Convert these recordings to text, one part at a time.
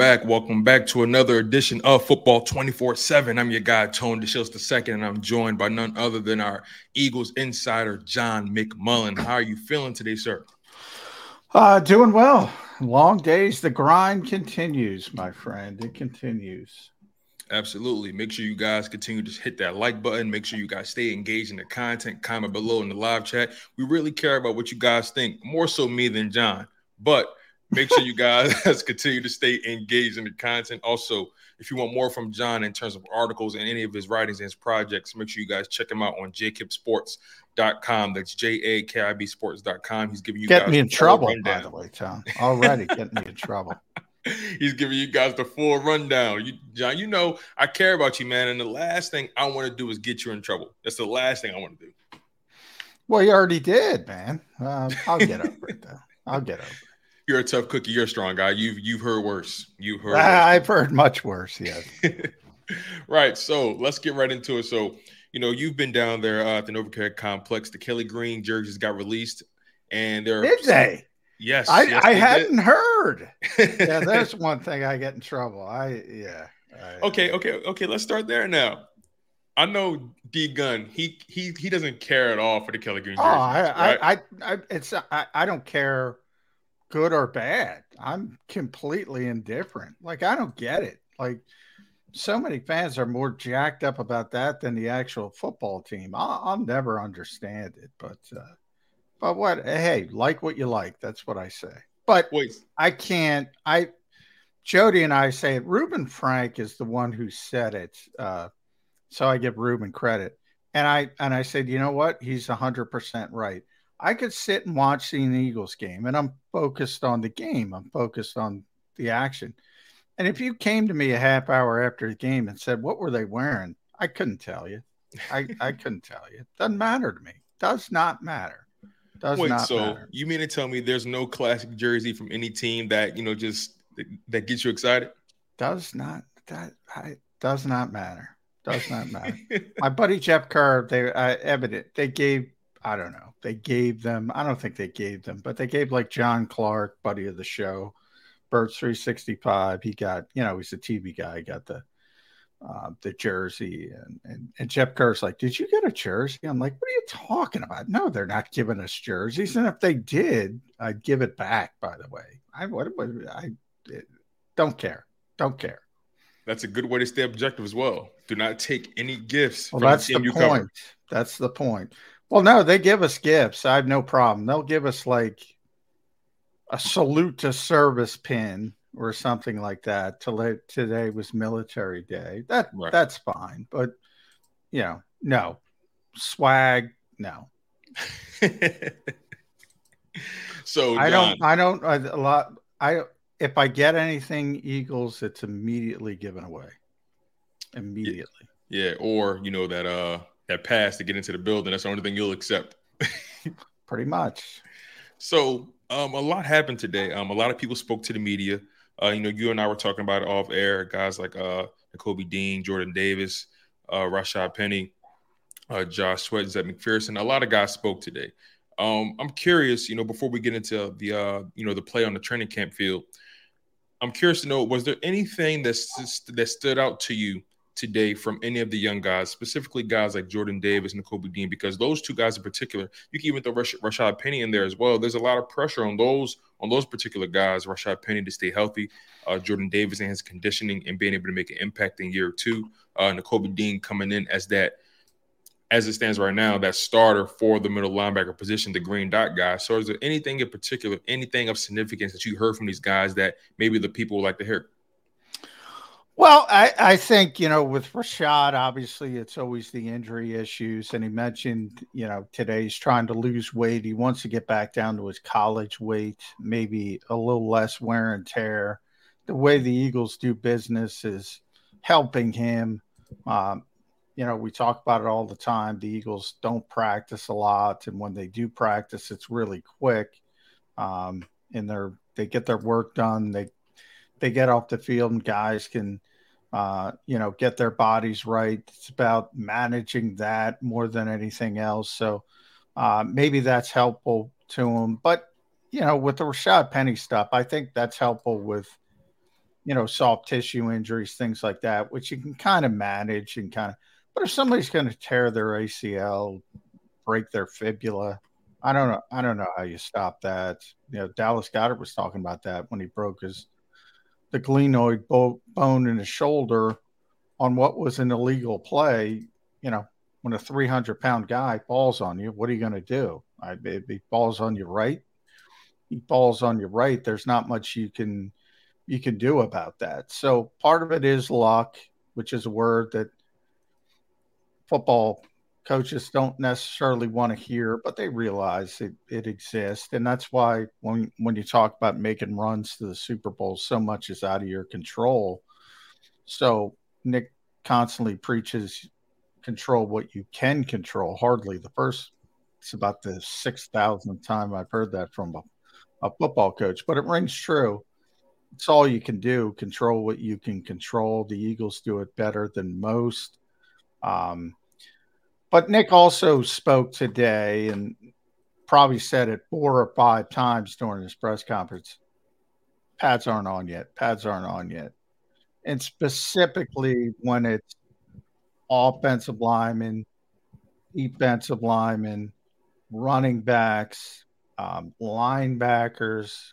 back. Welcome back to another edition of Football 24 7. I'm your guy, Tone DeShields II, and I'm joined by none other than our Eagles insider, John McMullen. How are you feeling today, sir? Uh, doing well. Long days. The grind continues, my friend. It continues. Absolutely. Make sure you guys continue to hit that like button. Make sure you guys stay engaged in the content. Comment below in the live chat. We really care about what you guys think, more so me than John. But Make sure you guys continue to stay engaged in the content. Also, if you want more from John in terms of articles and any of his writings and his projects, make sure you guys check him out on jakibsports.com. That's J A K I B sports.com. He's giving you Get me in trouble, rundown. by the way, Tone. Already getting me in trouble. He's giving you guys the full rundown. You, John, you know I care about you, man. And the last thing I want to do is get you in trouble. That's the last thing I want to do. Well, you already did, man. Uh, I'll get over it, though. I'll get over it you're a tough cookie. You're a strong guy. You've you've heard worse. You've heard. I've heard much worse. Yes. right. So let's get right into it. So you know you've been down there uh, at the NovaCare complex. The Kelly Green jerseys got released, and they're did they? Yes. I, yes, I hadn't did. heard. yeah, that's one thing I get in trouble. I yeah. I, okay. Okay. Okay. Let's start there now. I know D Gun. He he he doesn't care at all for the Kelly Green jerseys. Oh, I, right? I, I, I it's I, I don't care good or bad. I'm completely indifferent. Like I don't get it. Like so many fans are more jacked up about that than the actual football team. I'll, I'll never understand it, but uh, but what? Hey, like what you like. That's what I say. But Wait. I can't. I Jody and I say it. Reuben Frank is the one who said it, uh, so I give Reuben credit. And I and I said, you know what? He's hundred percent right. I could sit and watch the Eagles game and I'm focused on the game. I'm focused on the action. And if you came to me a half hour after the game and said, What were they wearing? I couldn't tell you. I, I couldn't tell you. Doesn't matter to me. Does not matter. Does Wait, not so matter. you mean to tell me there's no classic jersey from any team that, you know, just that gets you excited? Does not that I, does not matter. Does not matter. My buddy Jeff Kerr, they uh, evident they gave I don't know. They gave them, I don't think they gave them, but they gave like John Clark, buddy of the show, Birds 365. He got, you know, he's a TV guy, he got the uh, the jersey and, and and Jeff Kerr's like, Did you get a jersey? I'm like, What are you talking about? No, they're not giving us jerseys. And if they did, I'd give it back, by the way. I what I don't care. Don't care. That's a good way to stay objective as well. Do not take any gifts. Well, that's the, the point. Cover. That's the point. Well, no, they give us gifts. I have no problem. They'll give us like a salute to service pin or something like that. Today was military day. That right. that's fine. But you know, no swag, no. so I don't. I don't. A lot. I if I get anything Eagles, it's immediately given away. Immediately. Yeah, or you know that uh that pass to get into the building. That's the only thing you'll accept. Pretty much. So um, a lot happened today. Um, a lot of people spoke to the media. Uh, you know, you and I were talking about it off air. Guys like uh, Nakobe Dean, Jordan Davis, uh, Rashaad Penny, uh, Josh Sweat, Zech McPhearson. A lot of guys spoke today. Um, I'm curious, you know, before we get into the, uh, you know, the play on the training camp field, I'm curious to know, was there anything that that stood out to you today from any of the young guys, specifically guys like Jordan Davis and Kobe Dean, because those two guys in particular, you can even throw Rash- Rashaad Penny in there as well. There's a lot of pressure on those on those particular guys, Rashaad Penny to stay healthy, uh, Jordan Davis and his conditioning and being able to make an impact in year two, uh, and Kobe Dean coming in as that. As it stands right now, that starter for the middle linebacker position, the green dot guy. So, is there anything in particular, anything of significance that you heard from these guys that maybe the people would like to hear? Well, I, I think, you know, with Rashaad, obviously it's always the injury issues. And he mentioned, you know, today he's trying to lose weight. He wants to get back down to his college weight, maybe a little less wear and tear. The way the Eagles do business is helping him. Um, you know, we talk about it all the time. The Eagles don't practice a lot. And when they do practice, it's really quick. Um, and they're, they get their work done. They, they get off the field and guys can uh, you know, get their bodies right. It's about managing that more than anything else. So uh, maybe that's helpful to them. But, you know, with the Rashaad Penny stuff, I think that's helpful with, you know, soft tissue injuries, things like that, which you can kind of manage and kind of. But if somebody's going to tear their ACL, break their fibula, I don't know. I don't know how you stop that. You know, Dallas Goedert was talking about that when he broke his the glenoid bone in his shoulder on what was an illegal play, you know, when a 300 pound guy falls on you, what are you going to do? I, if he falls on your right, he falls on your right. There's not much you can you can do about that. So part of it is luck, which is a word that football coaches don't necessarily want to hear, but they realize it, it exists. And that's why when when you talk about making runs to the Super Bowl, so much is out of your control. So Nick constantly preaches control what you can control. Hardly the first it's about the six thousandth time I've heard that from a, a football coach, but it rings true. It's all you can do. Control what you can control. The Eagles do it better than most. Um, but Nick also spoke today and probably said it four or five times during his press conference. Pads aren't on yet. Pads aren't on yet. And specifically when it's offensive linemen, defensive linemen, running backs, um, linebackers,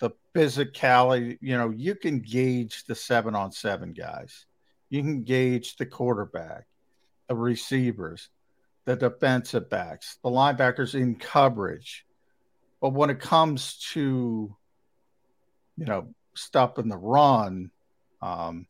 the physicality, you know, you can gauge the seven on seven guys. You can gauge the quarterback the receivers, the defensive backs, the linebackers in coverage. But when it comes to, you know, stopping the run, um,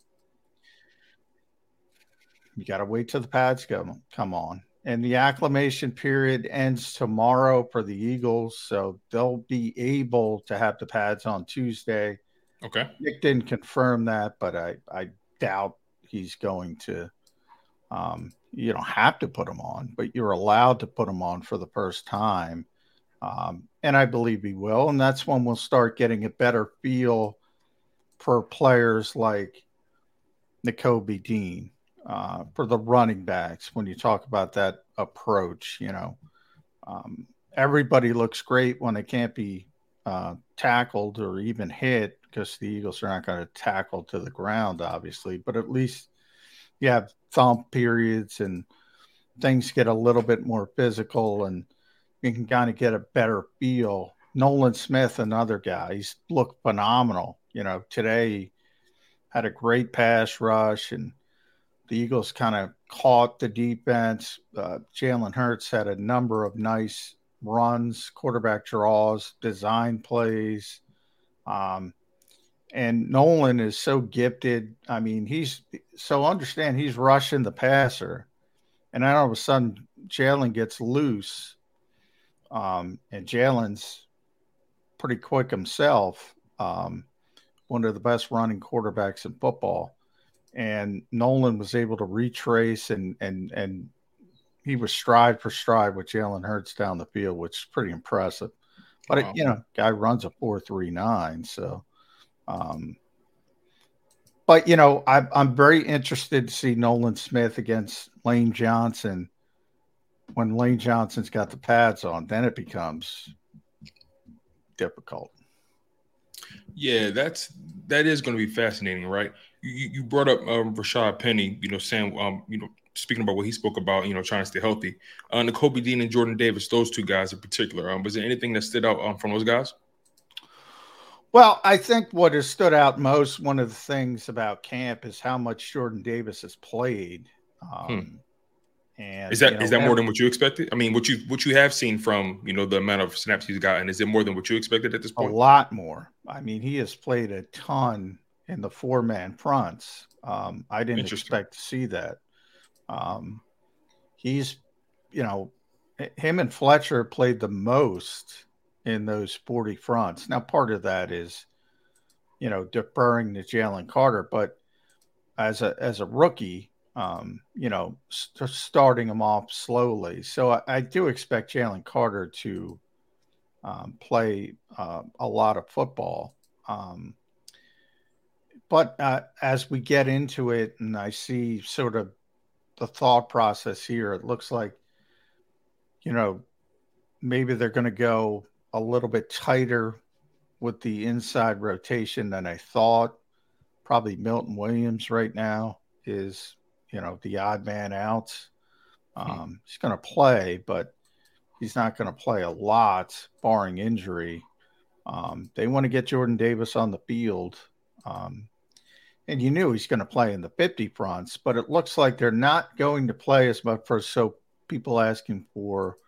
you got to wait till the pads come come on. And the acclimation period ends tomorrow for the Eagles, so they'll be able to have the pads on Tuesday. Okay. Nick didn't confirm that, but I I doubt he's going to um, you don't have to put them on, but you're allowed to put them on for the first time. Um, and I believe he will. And that's when we'll start getting a better feel for players like Nakobe Dean, uh, for the running backs. When you talk about that approach, you know, um, everybody looks great when they can't be uh, tackled or even hit because the Eagles are not going to tackle to the ground, obviously, but at least you have thump periods and things get a little bit more physical and you can kind of get a better feel. Nolan Smith, another guy, he's looked phenomenal. You know, today had a great pass rush and the Eagles kind of caught the defense. Uh, Jalen Hurts had a number of nice runs, quarterback draws, design plays. Um, and Nolan is so gifted. I mean, he's so understand he's rushing the passer, and then all of a sudden Jalen gets loose, um, and Jalen's pretty quick himself. Um, one of the best running quarterbacks in football, and Nolan was able to retrace and and and he was stride for stride with Jalen Hurts down the field, which is pretty impressive. But wow. it, you know, guy runs a four three nine, so um, but you know, I, I'm very interested to see Nolan Smith against Lane Johnson. When Lane Johnson's got the pads on, then it becomes difficult. Yeah, that's that is going to be fascinating, right? You, you brought up um, Rashaad Penny, you know, Sam, um, you know, speaking about what he spoke about, you know, trying to stay healthy. Uh, Nakobe Dean and Jordan Davis, those two guys in particular. Um, was there anything that stood out um, from those guys? Well, I think what has stood out most, one of the things about camp is how much Jordan Davis has played. Um, hmm. And is that you know, is that more than what you expected? I mean, what you what you have seen from you know the amount of snaps he's gotten, is it more than what you expected at this point? A lot more. I mean, he has played a ton in the four man fronts. Um, I didn't expect to see that. Um, he's, you know, him and Fletcher played the most in those 40 fronts. Now, part of that is, you know, deferring to Jalen Carter, but as a as a rookie, um, you know, st- starting him off slowly. So I, I do expect Jalen Carter to um, play uh, a lot of football. Um, but uh, as we get into it and I see sort of the thought process here, it looks like, you know, maybe they're going to go a little bit tighter with the inside rotation than I thought. Probably Milton Williams right now is, you know, the odd man out. Hmm. Um, he's going to play, but he's not going to play a lot, barring injury. Um, they want to get Jordan Davis on the field. Um, and you knew he's going to play in the 50 fronts, but it looks like they're not going to play as much for so people asking for.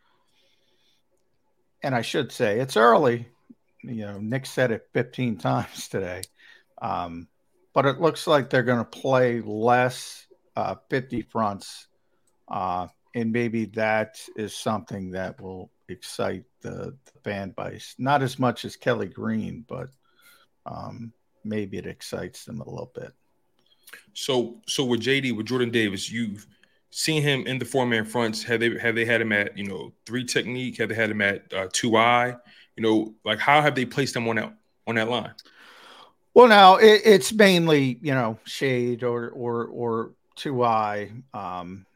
And I should say it's early. You know, Nick said it 15 times today. Um, but it looks like they're going to play less uh, 50 fronts. Uh, and maybe that is something that will excite the, the fan base. Not as much as Kelly Green, but um, maybe it excites them a little bit. So, so with JD, with Jordan Davis, you've seen him in the four man fronts. Have they have they had him at you know three technique? Have they had him at uh, two eye? You know, like how have they placed him on that on that line? Well, now it, it's mainly you know shade or or or two eye. Um,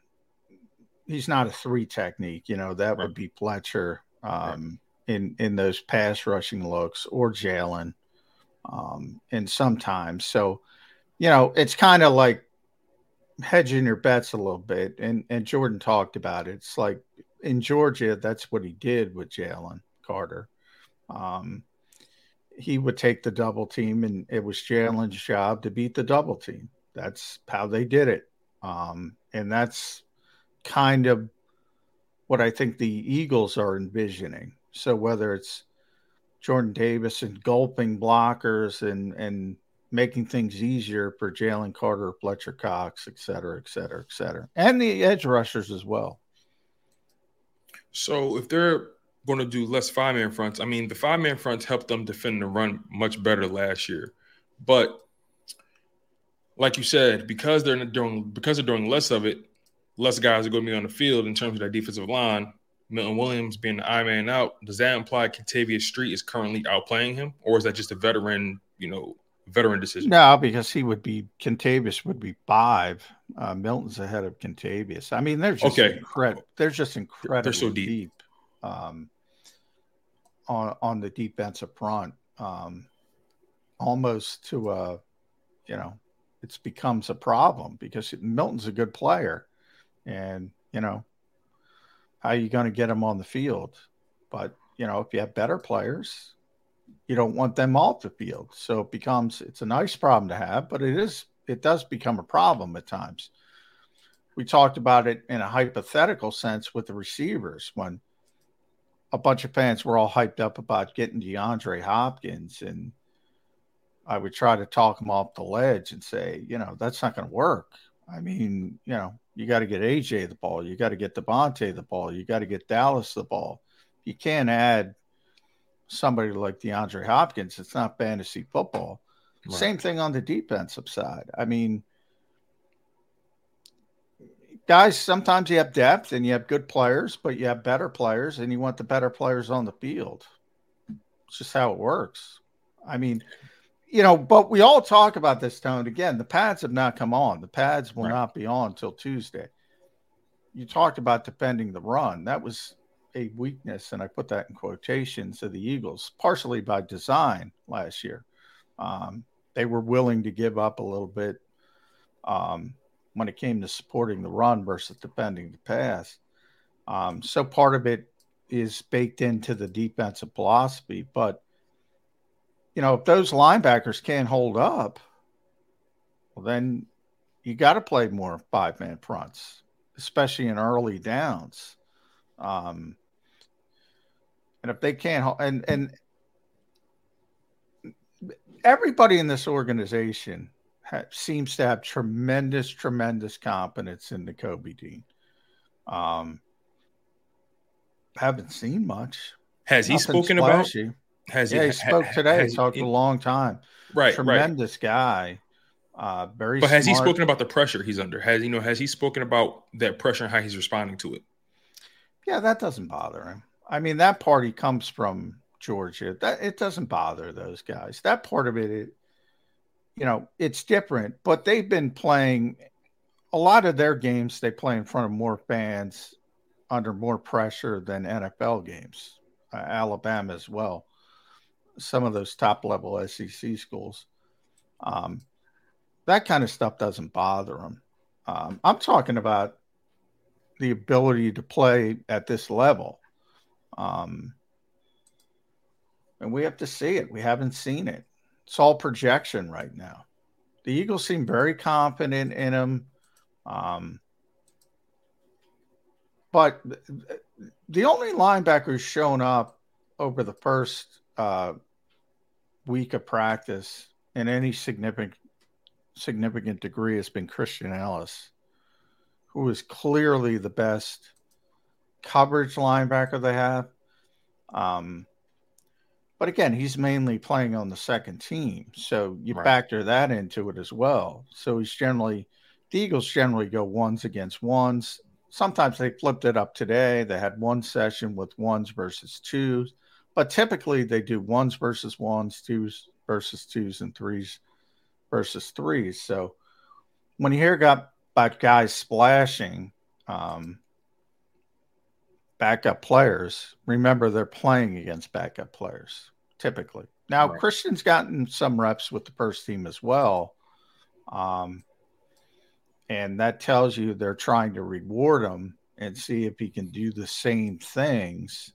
he's not a three technique. You know that right. would be Fletcher um, right. in in those pass rushing looks or Jalen um, and sometimes. So, you know, it's kind of like hedging your bets a little bit. And and Jordan talked about it. It's like in Georgia, that's what he did with Jalen Carter. Um, he would take the double team, and it was Jalen's job to beat the double team. That's how they did it. Um, and that's kind of what I think the Eagles are envisioning. So whether it's Jordan Davis and gulping blockers and and making things easier for Jalen Carter, Fletcher Cox, et cetera, et cetera, et cetera, and the edge rushers as well. So if they're going to do less five man fronts, I mean the five man fronts helped them defend the run much better last year, but like you said, because they're doing because they're doing less of it, less guys are going to be on the field in terms of that defensive line. Milton Williams being the I man out, does that imply Kentavius Street is currently outplaying him, or is that just a veteran, you know, veteran decision? No, because he would be Kentavius would be five. Uh, Milton's ahead of Kentavius. I mean, they're just okay. incredible. They're just incredible. They're so deep, deep um, on on the defensive front, um, almost to a, you know, it becomes a problem because Milton's a good player, and you know how are you going to get him on the field? But you know, if you have better players, you don't want them off the field. So it becomes it's a nice problem to have, but it is it does become a problem at times. We talked about it in a hypothetical sense with the receivers when a bunch of fans were all hyped up about getting DeAndre Hopkins and I would try to talk them off the ledge and say, you know, that's not going to work. I mean, you know, you got to get AJ the ball. You got to get DeVonta the ball. You got to get Dallas the ball. You can't add somebody like DeAndre Hopkins. It's not fantasy football. Right. Same thing on the defensive side. I mean, guys, sometimes you have depth and you have good players, but you have better players and you want the better players on the field. It's just how it works. I mean, you know, but we all talk about this, Tone. Again, the pads have not come on. The pads will right. not be on until Tuesday. You talked about defending the run. That was a weakness, and I put that in quotations of the Eagles, partially by design last year. Um, they were willing to give up a little bit um, when it came to supporting the run versus defending the pass. Um, so part of it is baked into the defensive philosophy, but you know, if those linebackers can't hold up, well, then you got to play more five man fronts, especially in early downs. Um, and if they can't, and and everybody in this organization ha- seems to have tremendous, tremendous confidence in the Kobe Dean. Um, haven't seen much. Has he Nothing spoken splashy. about? Has yeah, he, he spoke ha, today. He talked he, a long time. Right, tremendous right. guy. Uh, very. But has smart. he spoken about the pressure he's under? Has you know? Has he spoken about that pressure and how he's responding to it? Yeah, that doesn't bother him. I mean, that party comes from Georgia. That it doesn't bother those guys. That part of it, it you know, it's different, but they've been playing a lot of their games, they play in front of more fans under more pressure than NFL games, uh, Alabama as well. Some of those top level SEC schools. Um, that kind of stuff doesn't bother them. Um, I'm talking about the ability to play at this level. Um, and we have to see it. We haven't seen it. It's all projection right now. The Eagles seem very confident in him. Um, but the only linebacker who's shown up over the first uh, week of practice in any significant significant degree has been Christian Elliss, who is clearly the best coverage linebacker they have. Um, but again, he's mainly playing on the second team. So you right. factor that into it as well. So he's generally, the Eagles generally go ones against ones. Sometimes they flipped it up today. They had one session with ones versus twos, but typically they do ones versus ones, twos versus twos, and threes versus threes. So when you hear about guys splashing, um, backup players, remember they're playing against backup players typically. Now, right. Christian's gotten some reps with the first team as well. Um, and that tells you they're trying to reward him and see if he can do the same things.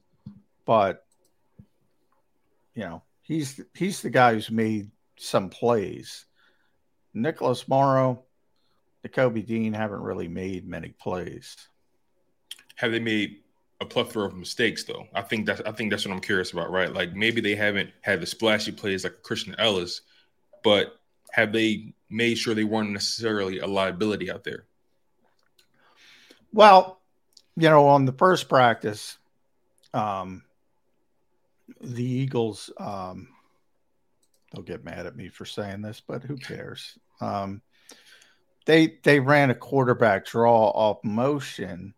But, you know, he's he's the guy who's made some plays. Nicholas Morrow, Nakobe Dean haven't really made many plays. Have they made a plethora of mistakes though. I think that's I think that's what I'm curious about, right? Like maybe they haven't had the splashy plays like Christian Elliss, but have they made sure they weren't necessarily a liability out there? Well, you know, on the first practice, um, the Eagles, um, they'll get mad at me for saying this, but who cares? Um, they they ran a quarterback draw off motion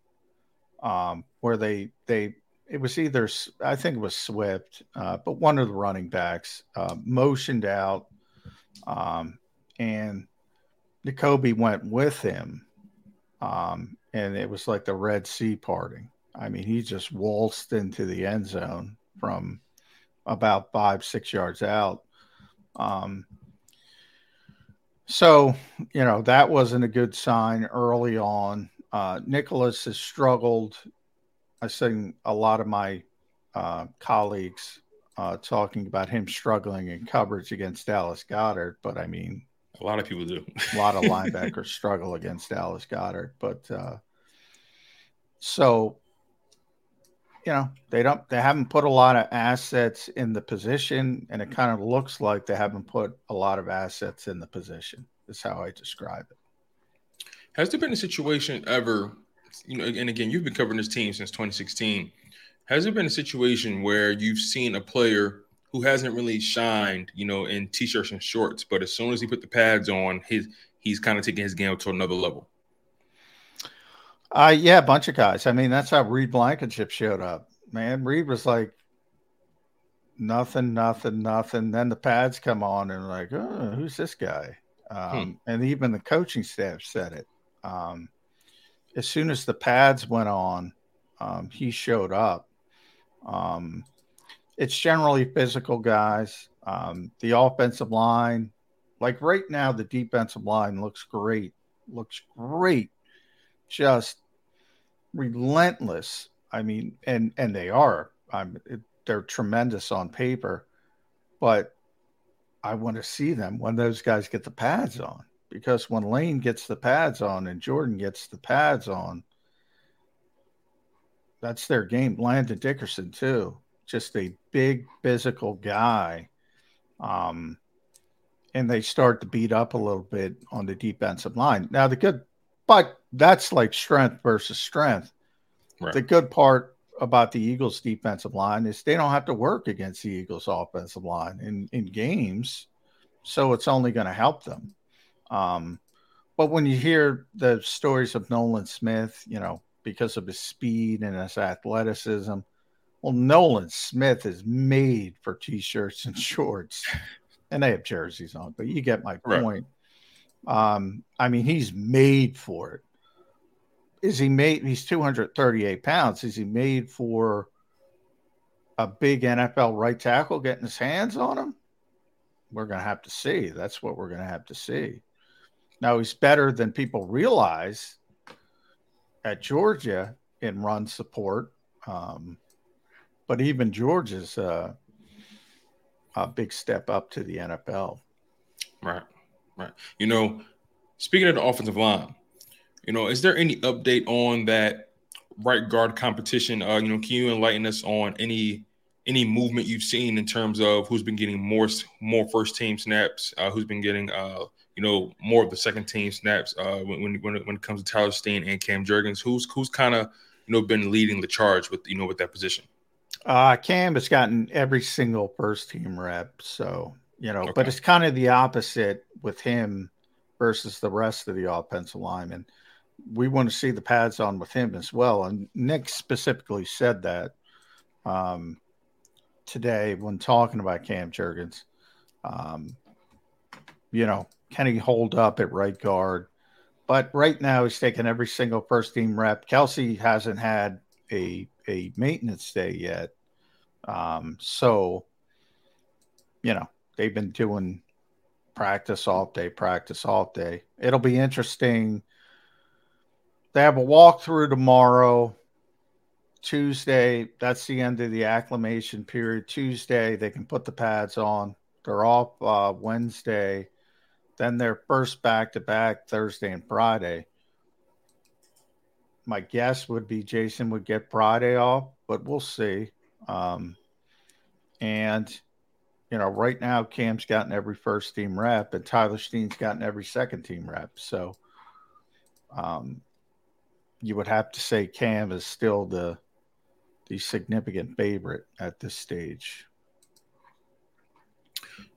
um, where they they it was either I think it was Swift, uh, but one of the running backs uh, motioned out, um, and Nakobe went with him, um, and it was like the Red Sea parting. I mean, he just waltzed into the end zone from about five six yards out. Um, so you know that wasn't a good sign early on. Uh, Nicholas has struggled. I've seen a lot of my uh, colleagues uh, talking about him struggling in coverage against Dallas Goedert, but I mean, a lot of people do. a lot of linebackers struggle against Dallas Goedert, but uh, so you know they don't they haven't put a lot of assets in the position, and it kind of looks like they haven't put a lot of assets in the position. Is how I describe it. Has there been a situation ever, you know, and again, you've been covering this team since 2016. Has there been a situation where you've seen a player who hasn't really shined, you know, in t-shirts and shorts, but as soon as he put the pads on, his he's kind of taking his game to another level? Uh yeah, a bunch of guys. I mean, that's how Reed Blankenship showed up. Man, Reed was like nothing, nothing, nothing. Then the pads come on and like, oh, who's this guy? Hmm. Um, hmm. And even the coaching staff said it. Um, as soon as the pads went on, um, he showed up. Um, it's generally physical guys. Um, the offensive line, like right now, the defensive line looks great. Looks great. Just relentless. I mean, and and they are. I'm. It, they're tremendous on paper, but I want to see them when those guys get the pads on because when Lane gets the pads on and Jordan gets the pads on, that's their game. Landon Dickerson too, just a big physical guy. Um, and they start to beat up a little bit on the defensive line. Now the good, but that's like strength versus strength. Right. The good part about the Eagles defensive line is they don't have to work against the Eagles offensive line in, in games. So it's only going to help them. Um, but when you hear the stories of Nolan Smith, you know, because of his speed and his athleticism, well, Nolan Smith is made for t-shirts and shorts. and they have jerseys on, but you get my point. Right. Um, I mean, he's made for it. Is he made? He's 238 pounds. Is he made for a big NFL right tackle getting his hands on him? We're going to have to see. That's what we're going to have to see. Now, he's better than people realize at Georgia in run support. Um, but even Georgia's uh, a big step up to the NFL. Right, right. You know, speaking of the offensive line, you know, is there any update on that right guard competition? Uh, you know, can you enlighten us on any any movement you've seen in terms of who's been getting more more first team snaps, uh, who's been getting uh, you know more of the second team snaps uh, when when when it comes to Tyler Steen and Cam Jurgens, who's who's kind of you know been leading the charge with you know with that position. Uh, Cam has gotten every single first team rep, so you know, okay. but it's kind of the opposite with him versus the rest of the offensive linemen. We want to see the pads on with him as well, and Nick specifically said that. Um, today when talking about Cam Jurgens. Um, you know, can he hold up at right guard? But right now, he's taking every single first team rep. Kelce hasn't had a a maintenance day yet, um, so you know they've been doing practice all day, practice all day. It'll be interesting. They have a walkthrough tomorrow. Tuesday, that's the end of the acclimation period. Tuesday, they can put the pads on. They're off uh, Wednesday. Then their first back to back Thursday and Friday. My guess would be Jason would get Friday off, but we'll see. Um, and, you know, right now, Cam's gotten every first team rep, and Tyler Steen's gotten every second team rep. So um, you would have to say Cam is still the the significant favorite at this stage.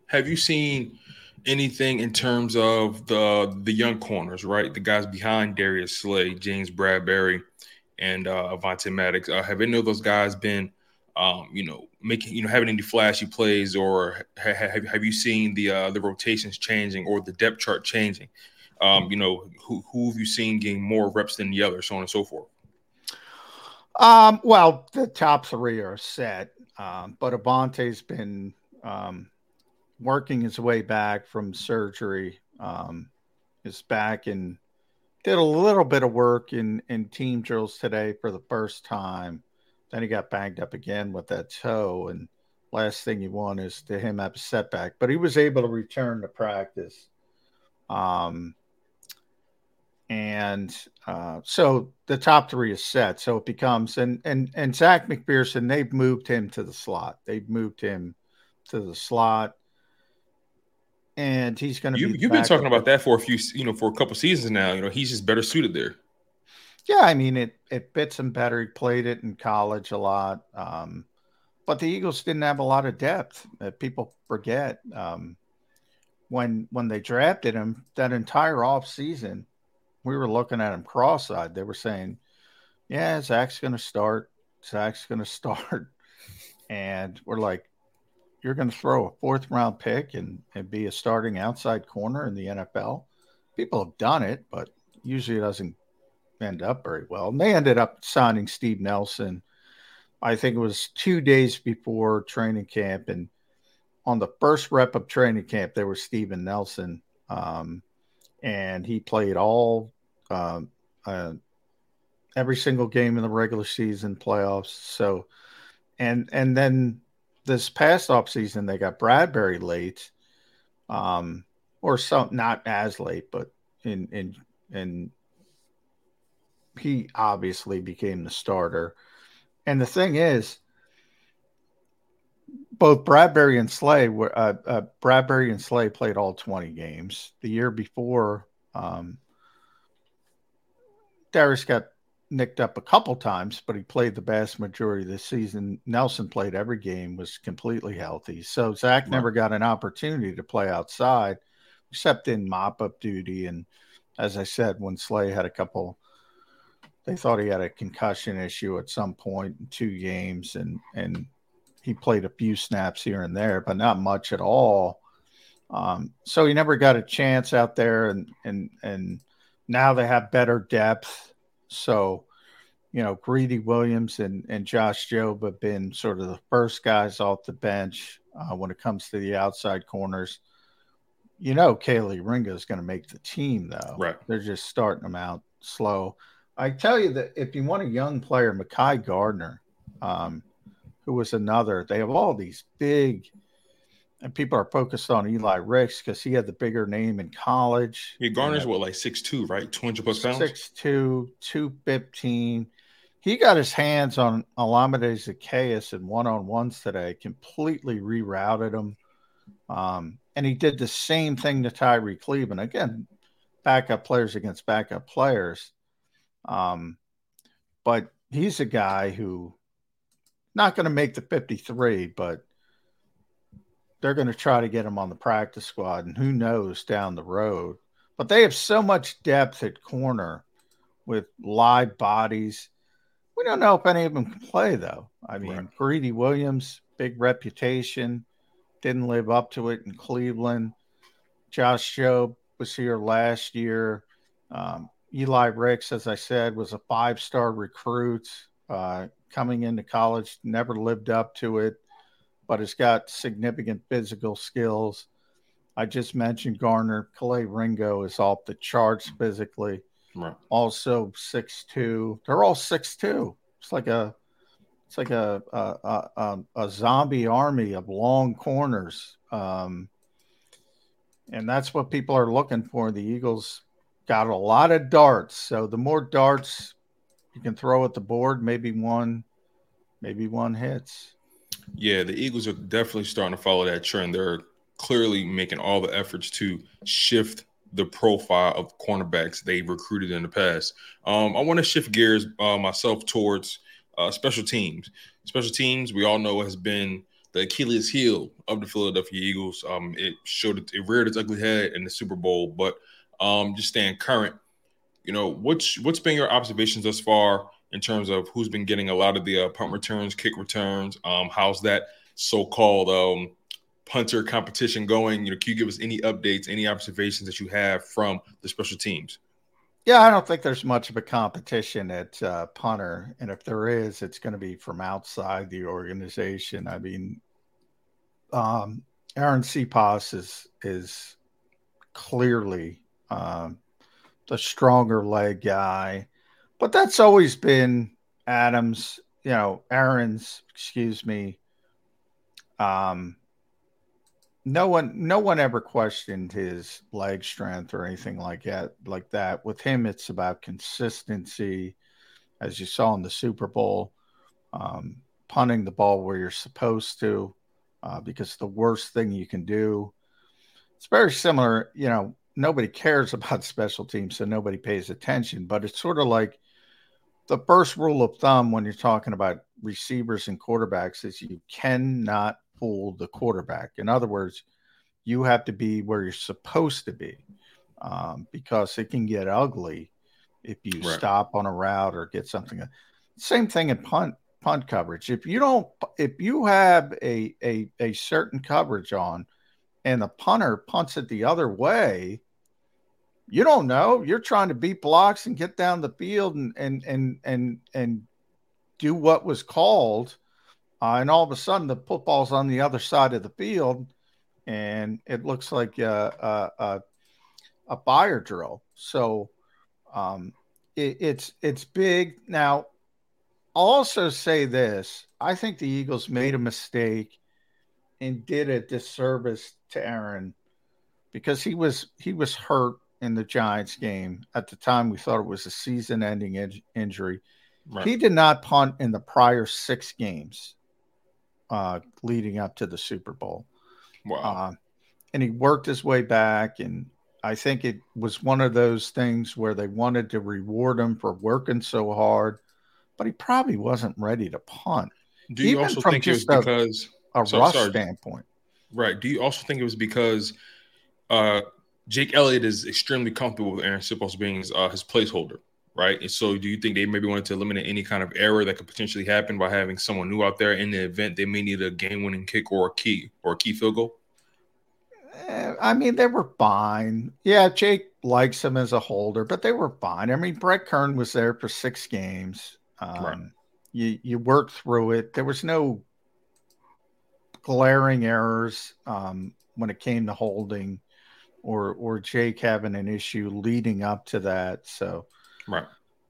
Have you seen anything in terms of the the young corners, right? The guys behind Darius Slay, James Bradberry, and uh, Avonte Maddox. Uh, have any of those guys been, um, you know, making you know having any flashy plays, or ha- have have you seen the uh, the rotations changing or the depth chart changing? Um, you know, who who have you seen getting more reps than the other, so on and so forth? Um, well, the top three are set, um, but Avonte's been um, working his way back from surgery. Um, is back and did a little bit of work in in team drills today for the first time. Then he got banged up again with that toe, and last thing you want is to him have a setback. But he was able to return to practice. Um, and uh, so the top three is set. So it becomes and and and Zach McPhearson, they've moved him to the slot. They've moved him to the slot, and he's going to. You, you've been talking about that for a few, you know, for a couple seasons now. You know, he's just better suited there. Yeah, I mean it. It fits him better. He played it in college a lot, um, but the Eagles didn't have a lot of depth. That people forget um, when when they drafted him that entire off season we were looking at him cross-eyed. They were saying, "Yeah, Zach's going to start. Zach's going to start," and we're like, "You're going to throw a fourth-round pick and and be a starting outside corner in the NFL?" People have done it, but usually it doesn't end up very well. And they ended up signing Steve Nelson. I think it was two days before training camp, and on the first rep of training camp, there was Steven Nelson. Um, and he played all uh, uh, every single game in the regular season playoffs. So, and and then this past off season they got Bradberry late, um, or some not as late, but in in in he obviously became the starter. And the thing is, both Bradberry and Slay were uh, uh, Bradberry and Slay played all 20 games. The year before, um, Darius got nicked up a couple times, but he played the vast majority of the season. Nelson played every game, was completely healthy. So Zech never got an opportunity to play outside, except in mop up duty. And as I said, when Slay had a couple, they thought he had a concussion issue at some point in two games, and and he played a few snaps here and there, but not much at all. Um, so he never got a chance out there, and and and now they have better depth. So, you know, Greedy Williams and and Josh Jobe have been sort of the first guys off the bench uh, when it comes to the outside corners. You know, Kelee Ringo is going to make the team, though. Right. They're just starting them out slow. I tell you that if you want a young player, Mekhi Garner, um, who was another, they have all these big – and people are focused on Eli Ricks because he had the bigger name in college. Yeah, Garner's what like six two, right? Two hundred plus pounds. Six two, two fifteen. He got his hands on Olamide Zaccheaus in one on ones today, completely rerouted him. Um, and he did the same thing to Tyrie Cleveland. Again, backup players against backup players. Um, but he's a guy who not going to make the 53, but they're going to try to get him on the practice squad, and who knows down the road. But they have so much depth at corner with live bodies. We don't know if any of them can play, though. I mean, right. Greedy Williams, big reputation, didn't live up to it in Cleveland. Josh Jobe was here last year. Um, Eli Ricks, as I said, was a five star recruit uh, coming into college, never lived up to it but has got significant physical skills. I just mentioned Garner. Kelee Ringo is off the charts physically. Right. Also six two. They're all six two. It's like a it's like a a, a, a zombie army of long corners. Um, and that's what people are looking for. The Eagles got a lot of darts. So the more darts you can throw at the board, maybe one, maybe one hits. Yeah, the Eagles are definitely starting to follow that trend. They're clearly making all the efforts to shift the profile of cornerbacks they've recruited in the past. Um, I want to shift gears uh, myself towards uh, special teams. Special teams, we all know, has been the Achilles heel of the Philadelphia Eagles. Um, it showed it, it reared its ugly head in the Super Bowl, but um, just staying current. You know, what's what's been your observations thus far in terms of who's been getting a lot of the uh, punt returns, kick returns. Um, how's that so-called um, punter competition going? You know, can you give us any updates, any observations that you have from the special teams? Yeah, I don't think there's much of a competition at uh, punter, and if there is, it's going to be from outside the organization. I mean, um, Arryn Siposs is is clearly um, the stronger leg guy. But that's always been Adams, you know, Arryn's, excuse me. Um, no one, no one ever questioned his leg strength or anything like that. Like that, with him, it's about consistency, as you saw in the Super Bowl, um, punting the ball where you're supposed to, uh, because the worst thing you can do. It's very similar, you know. Nobody cares about special teams, so nobody pays attention. But it's sort of like the first rule of thumb when you're talking about receivers and quarterbacks is you cannot fool the quarterback. In other words, you have to be where you're supposed to be um, because it can get ugly if you right. stop on a route or get something. Same thing in punt punt coverage. If you don't, if you have a a, a certain coverage on, and the punter punts it the other way, you don't know. You're trying to beat blocks and get down the field and and and and and do what was called, uh, and all of a sudden the football's on the other side of the field, and it looks like a a, a fire drill. So um, it, it's it's big. Now, also say this: I think the Eagles made a mistake and did a disservice to Arryn because he was he was hurt in the Giants game. At the time, we thought it was a season ending in- injury. Right. He did not punt in the prior six games uh, leading up to the Super Bowl. Wow. Uh, and he worked his way back. And I think it was one of those things where they wanted to reward him for working so hard, but he probably wasn't ready to punt. Do you Even also think it was because a, a so, rush sorry. standpoint? Right. Do you also think it was because uh, Jake Elliott is extremely comfortable with Arryn Siposs being uh, his placeholder, right? And so, do you think they maybe wanted to eliminate any kind of error that could potentially happen by having someone new out there in the event they may need a game-winning kick or a key or a key field goal? Eh, I mean, they were fine. Yeah, Jake likes him as a holder, but they were fine. I mean, Brett Kern was there for six games. Um, right. You you worked through it. There was no glaring errors um, when it came to holding, or or Jake having an issue leading up to that. So, right.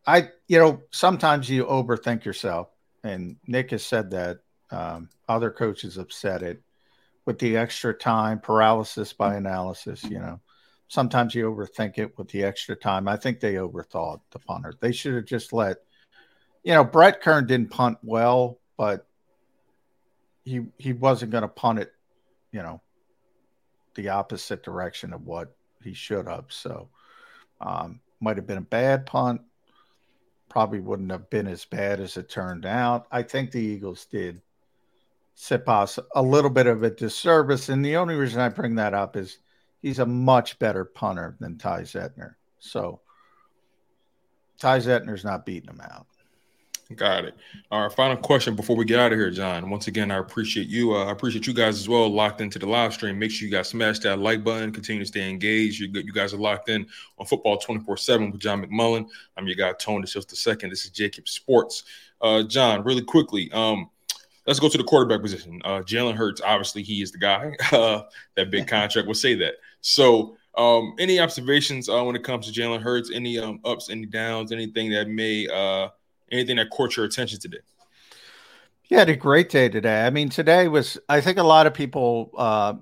I you know sometimes you overthink yourself, and Nick has said that. Um, other coaches have said it with the extra time, paralysis by analysis. You know, sometimes you overthink it with the extra time. I think they overthought the punter. They should have just let, you know, Brett Kern didn't punt well, but he he wasn't going to punt it, you know, the opposite direction of what he should have. So, um, might have been a bad punt. Probably wouldn't have been as bad as it turned out. I think the Eagles did Siposs a little bit of a disservice. And the only reason I bring that up is he's a much better punter than Ty Zentner. So Ty Zentner's not beating him out. Got it. All right, final question before we get out of here, John. Once again, I appreciate you. Uh, I appreciate you guys as well, locked into the live stream. Make sure you guys smash that like button. Continue to stay engaged. You, you guys are locked in on football 24 7 with John McMullen. I'm your guy, Tony. It's just a second. This is JAKIB Sports. Uh, John, really quickly, um, let's go to the quarterback position. Uh, Jalen Hurts, obviously, he is the guy. Uh, that big contract will say that. So, um, any observations uh, when it comes to Jalen Hurts? Any um, ups, any downs, anything that may, uh, anything that caught your attention today? Yeah, had a great day today. I mean, today was, I think a lot of people, uh,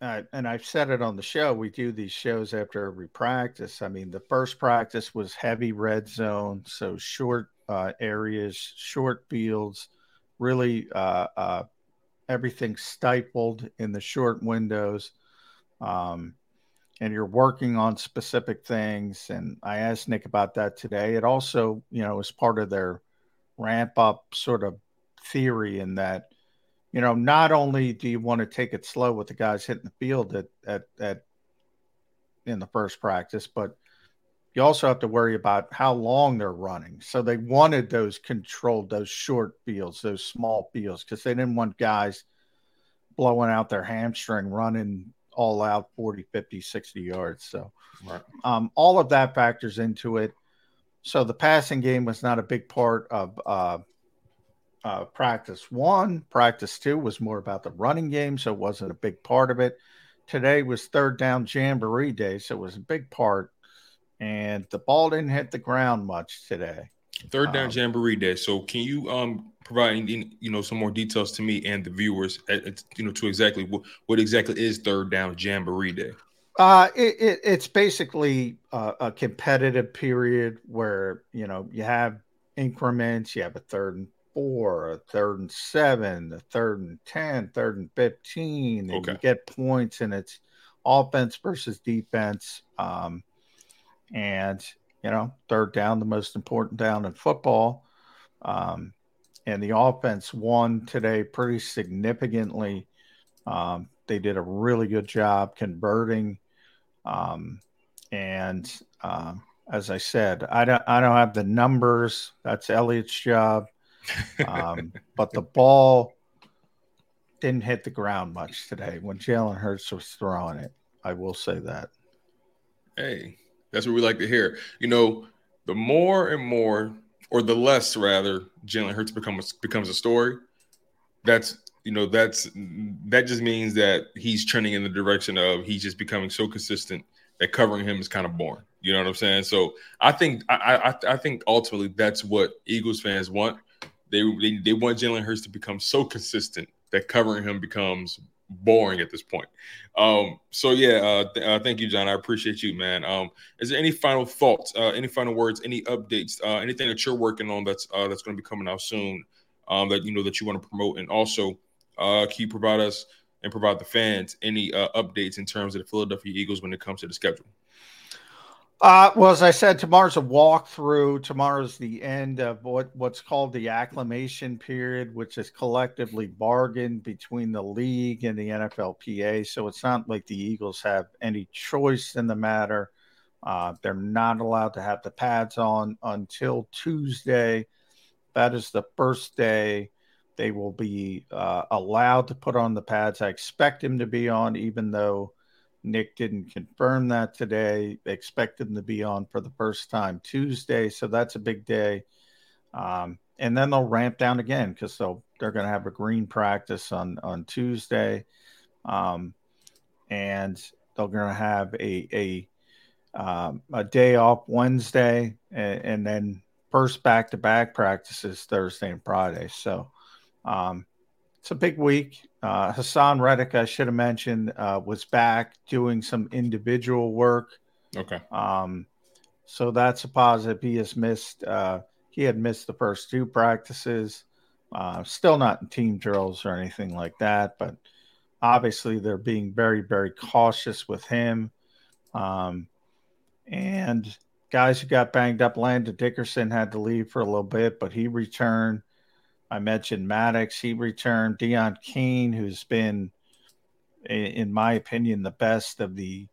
uh, and I've said it on the show, we do these shows after every practice. I mean, the first practice was heavy red zone, so short uh, areas, short fields really uh, uh, everything stifled in the short windows. Um, and you're working on specific things. And I asked Nick about that today. It also, you know, is part of their ramp up sort of theory in that, you know, not only do you want to take it slow with the guys hitting the field at, at, at in the first practice, but you also have to worry about how long they're running. So they wanted those controlled, those short fields, those small fields, because they didn't want guys blowing out their hamstring running all out 40, 50, 60 yards. So right. um, all of that factors into it. So the passing game was not a big part of uh, uh, practice one. Practice two was more about the running game, so it wasn't a big part of it. Today was third down jamboree day, so it was a big part and the ball didn't hit the ground much today. Third down um, jamboree day. So can you um provide you know some more details to me and the viewers at, at, you know to exactly what, what exactly is third down jamboree day? Uh, it, it, it's basically a, a competitive period where you know you have increments. You have a third and four, a third and seven, a third and ten, third and fifteen, and okay. you get points, and it's offense versus defense. Um, and you know, third down, the most important down in football. Um, and the offense won today pretty significantly. Um, they did a really good job converting. Um, and um, as I said, I don't I don't have the numbers. That's Elliott's job. Um, but the ball didn't hit the ground much today when Jalen Hurts was throwing it. I will say that. Hey, that's what we like to hear. You know, the more and more, or the less rather, Jalen Hurts becomes becomes a story. That's you know that's that just means that he's trending in the direction of he's just becoming so consistent that covering him is kind of boring. You know what I'm saying? So I think I I, I think ultimately that's what Eagles fans want. They they, they want Jalen Hurts to become so consistent that covering him becomes boring at this point. Um, so yeah, uh, th- uh, thank you, John. I appreciate you, man. Um, is there any final thoughts, uh, any final words, any updates, uh, anything that you're working on that's uh, that's going to be coming out soon um, that you know that you want to promote, and also uh, can you provide us and provide the fans any uh, updates in terms of the Philadelphia Eagles when it comes to the schedule? Uh, well, as I said, tomorrow's a walkthrough. Tomorrow's the end of what, what's called the acclimation period, which is collectively bargained between the league and the NFLPA. So it's not like the Eagles have any choice in the matter. Uh, they're not allowed to have the pads on until Tuesday. That is the first day they will be uh, allowed to put on the pads. I expect him to be on, even though Nick didn't confirm that today. They expect him to be on for the first time Tuesday, so that's a big day. Um, and then they'll ramp down again because they'll they're going to have a green practice on on Tuesday, um, and they're going to have a a um, a day off Wednesday, and, and then first back to back practices Thursday and Friday. So um, it's a big week. Uh, Haason Reddick, I should have mentioned, uh, was back doing some individual work. Okay. Um, so that's a positive. He has missed. Uh, he had missed the first two practices. Uh, still not in team drills or anything like that, but obviously they're being very, very cautious with him. Um, and guys who got banged up, Landon Dickerson had to leave for a little bit, but he returned. I mentioned Maddox, he returned. Deon Cain, who's been, in my opinion, the best of the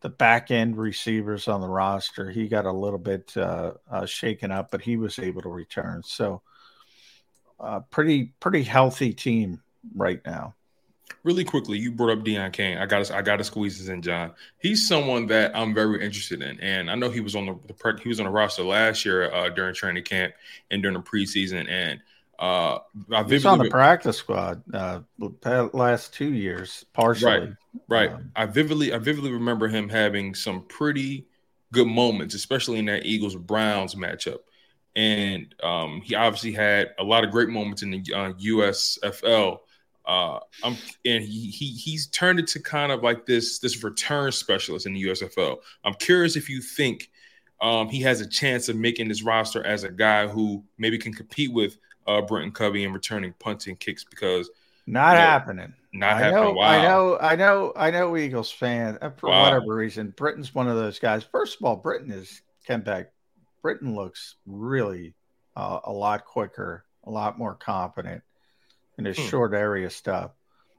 the back end receivers on the roster. He got a little bit uh, uh, shaken up, but he was able to return. So, uh, pretty pretty healthy team right now. Really quickly, you brought up Deon Cain. I got I got to squeeze this in, John. He's someone that I'm very interested in, and I know he was on the, the he was on the roster last year uh, during training camp and during the preseason, and uh, I He's on the practice squad uh, last two years, partially. Right, right. Um, I vividly, I vividly remember him having some pretty good moments, especially in that Eagles Browns matchup. And um, he obviously had a lot of great moments in the uh, USFL. Uh, I'm, and he, he he's turned into kind of like this this return specialist in the USFL. I'm curious if you think um, he has a chance of making this roster as a guy who maybe can compete with uh, Britton Covey and returning punting kicks because not you know, happening. Not I happening. Know, wow. I know, I know, I know. Eagles fan uh, for wow. whatever reason. Britton's one of those guys. First of all, Britton is came back. Britton looks really uh, a lot quicker, a lot more confident in his hmm. short area stuff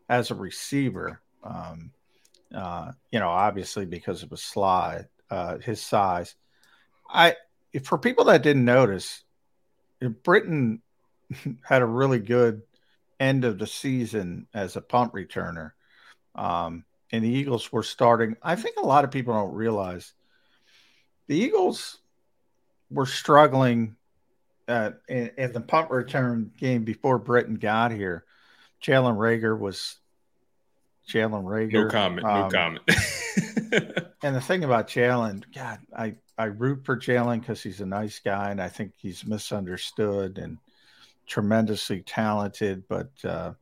as a receiver. Um, uh, you know, obviously because of his slide, uh, his size. I for people that didn't notice, Britton had a really good end of the season as a punt returner. Um, and the Eagles were starting. I think a lot of people don't realize the Eagles were struggling at, in, in the punt return game before Britton got here. Jalen Reagor was Jalen Reagor. No comment. Um, no comment. and the thing about Jalen, God, I I root for Jalen because he's a nice guy, and I think he's misunderstood. And tremendously talented, but uh,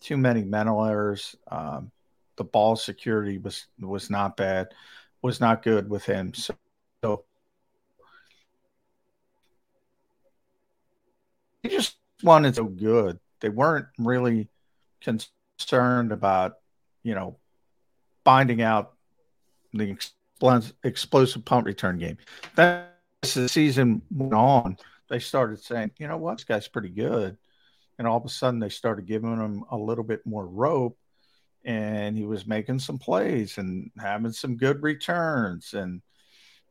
too many mental errors. Um, the ball security was was not bad, was not good with him. So, so he just wanted so good. They weren't really concerned about, you know, finding out the explosive punt return game. That's the season went on they started saying, you know what, this guy's pretty good. And all of a sudden they started giving him a little bit more rope and he was making some plays and having some good returns. And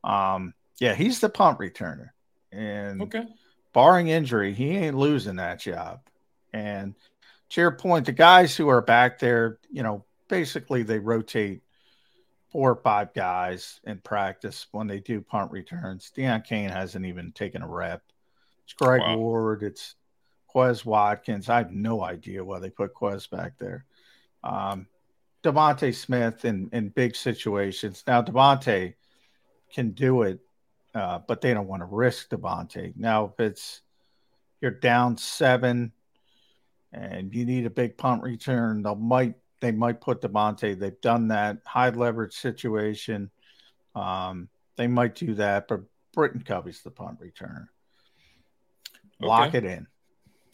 um, yeah, he's the punt returner. And okay. barring injury, he ain't losing that job. And to your point, the guys who are back there, you know, basically they rotate four or five guys in practice when they do punt returns. Deon Cain hasn't even taken a rep. It's Greg wow. Ward. It's Quez Watkins. I have no idea why they put Quez back there. Um, DeVonta Smith in, in big situations. Now, DeVonta can do it, uh, but they don't want to risk DeVonta. Now, if it's you're down seven and you need a big punt return, they might they might put DeVonta. They've done that high leverage situation. Um, they might do that, but Britton Covey's the punt returner. Lock okay. it in.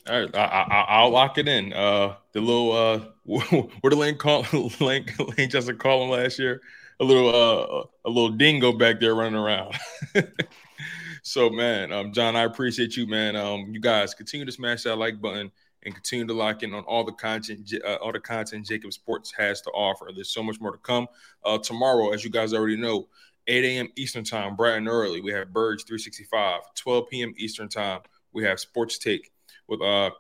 All right, I, will lock it in. Uh, the little uh, what did Lane call Lane, Lane Johnson call him last year? A little uh, a little dingo back there running around. so man, um, John, I appreciate you, man. Um, you guys continue to smash that like button and continue to lock in on all the content, uh, all the content JAKIB Sports has to offer. There's so much more to come. Uh, tomorrow, as you guys already know, 8 a.m. Eastern Time, bright and early, we have Birds 365. 12 p.m. Eastern Time, we have Sports Take with uh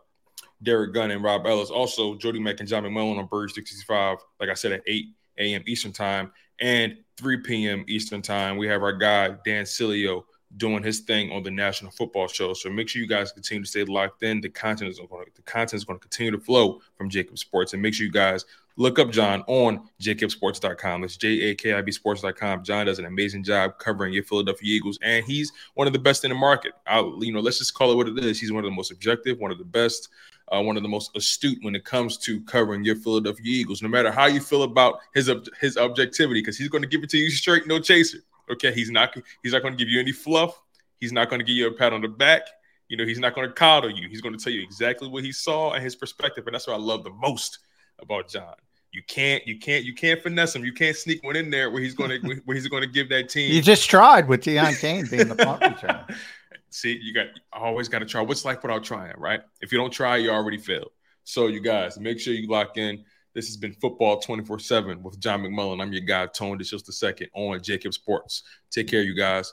Derek Gunn and Rob Ellis. Also, Jody Mack and John McMullen on Bird 65, like I said, at 8 a.m. Eastern Time and 3 p.m. Eastern Time. We have our guy, Dan Sileo, doing his thing on the National Football Show. So make sure you guys continue to stay locked in. The content is going to, the content is going to continue to flow from JAKIB Sports. And make sure you guys look up John on jakibsports.com. It's J-A-K-I-B sports.com. John does an amazing job covering your Philadelphia Eagles, and he's one of the best in the market. I'll, you know, let's just call it what it is. He's one of the most objective, one of the best, uh, one of the most astute when it comes to covering your Philadelphia Eagles. No matter how you feel about his his objectivity, because he's going to give it to you straight, no chaser. Okay, he's not he's not going to give you any fluff. He's not going to give you a pat on the back. You know, he's not going to coddle you. He's going to tell you exactly what he saw and his perspective, and that's what I love the most about John. You can't, you can't, you can't finesse him. You can't sneak one in there where he's going to where he's going to give that team. You just tried with Deon Cain being the punt returner. See, you got always got to try. What's life without trying, right? If you don't try, you already failed. So, you guys, make sure you lock in. This has been football 24 7 with John McMullen. I'm your guy, Tone. This just a second on JAKIB Sports. Take care, you guys.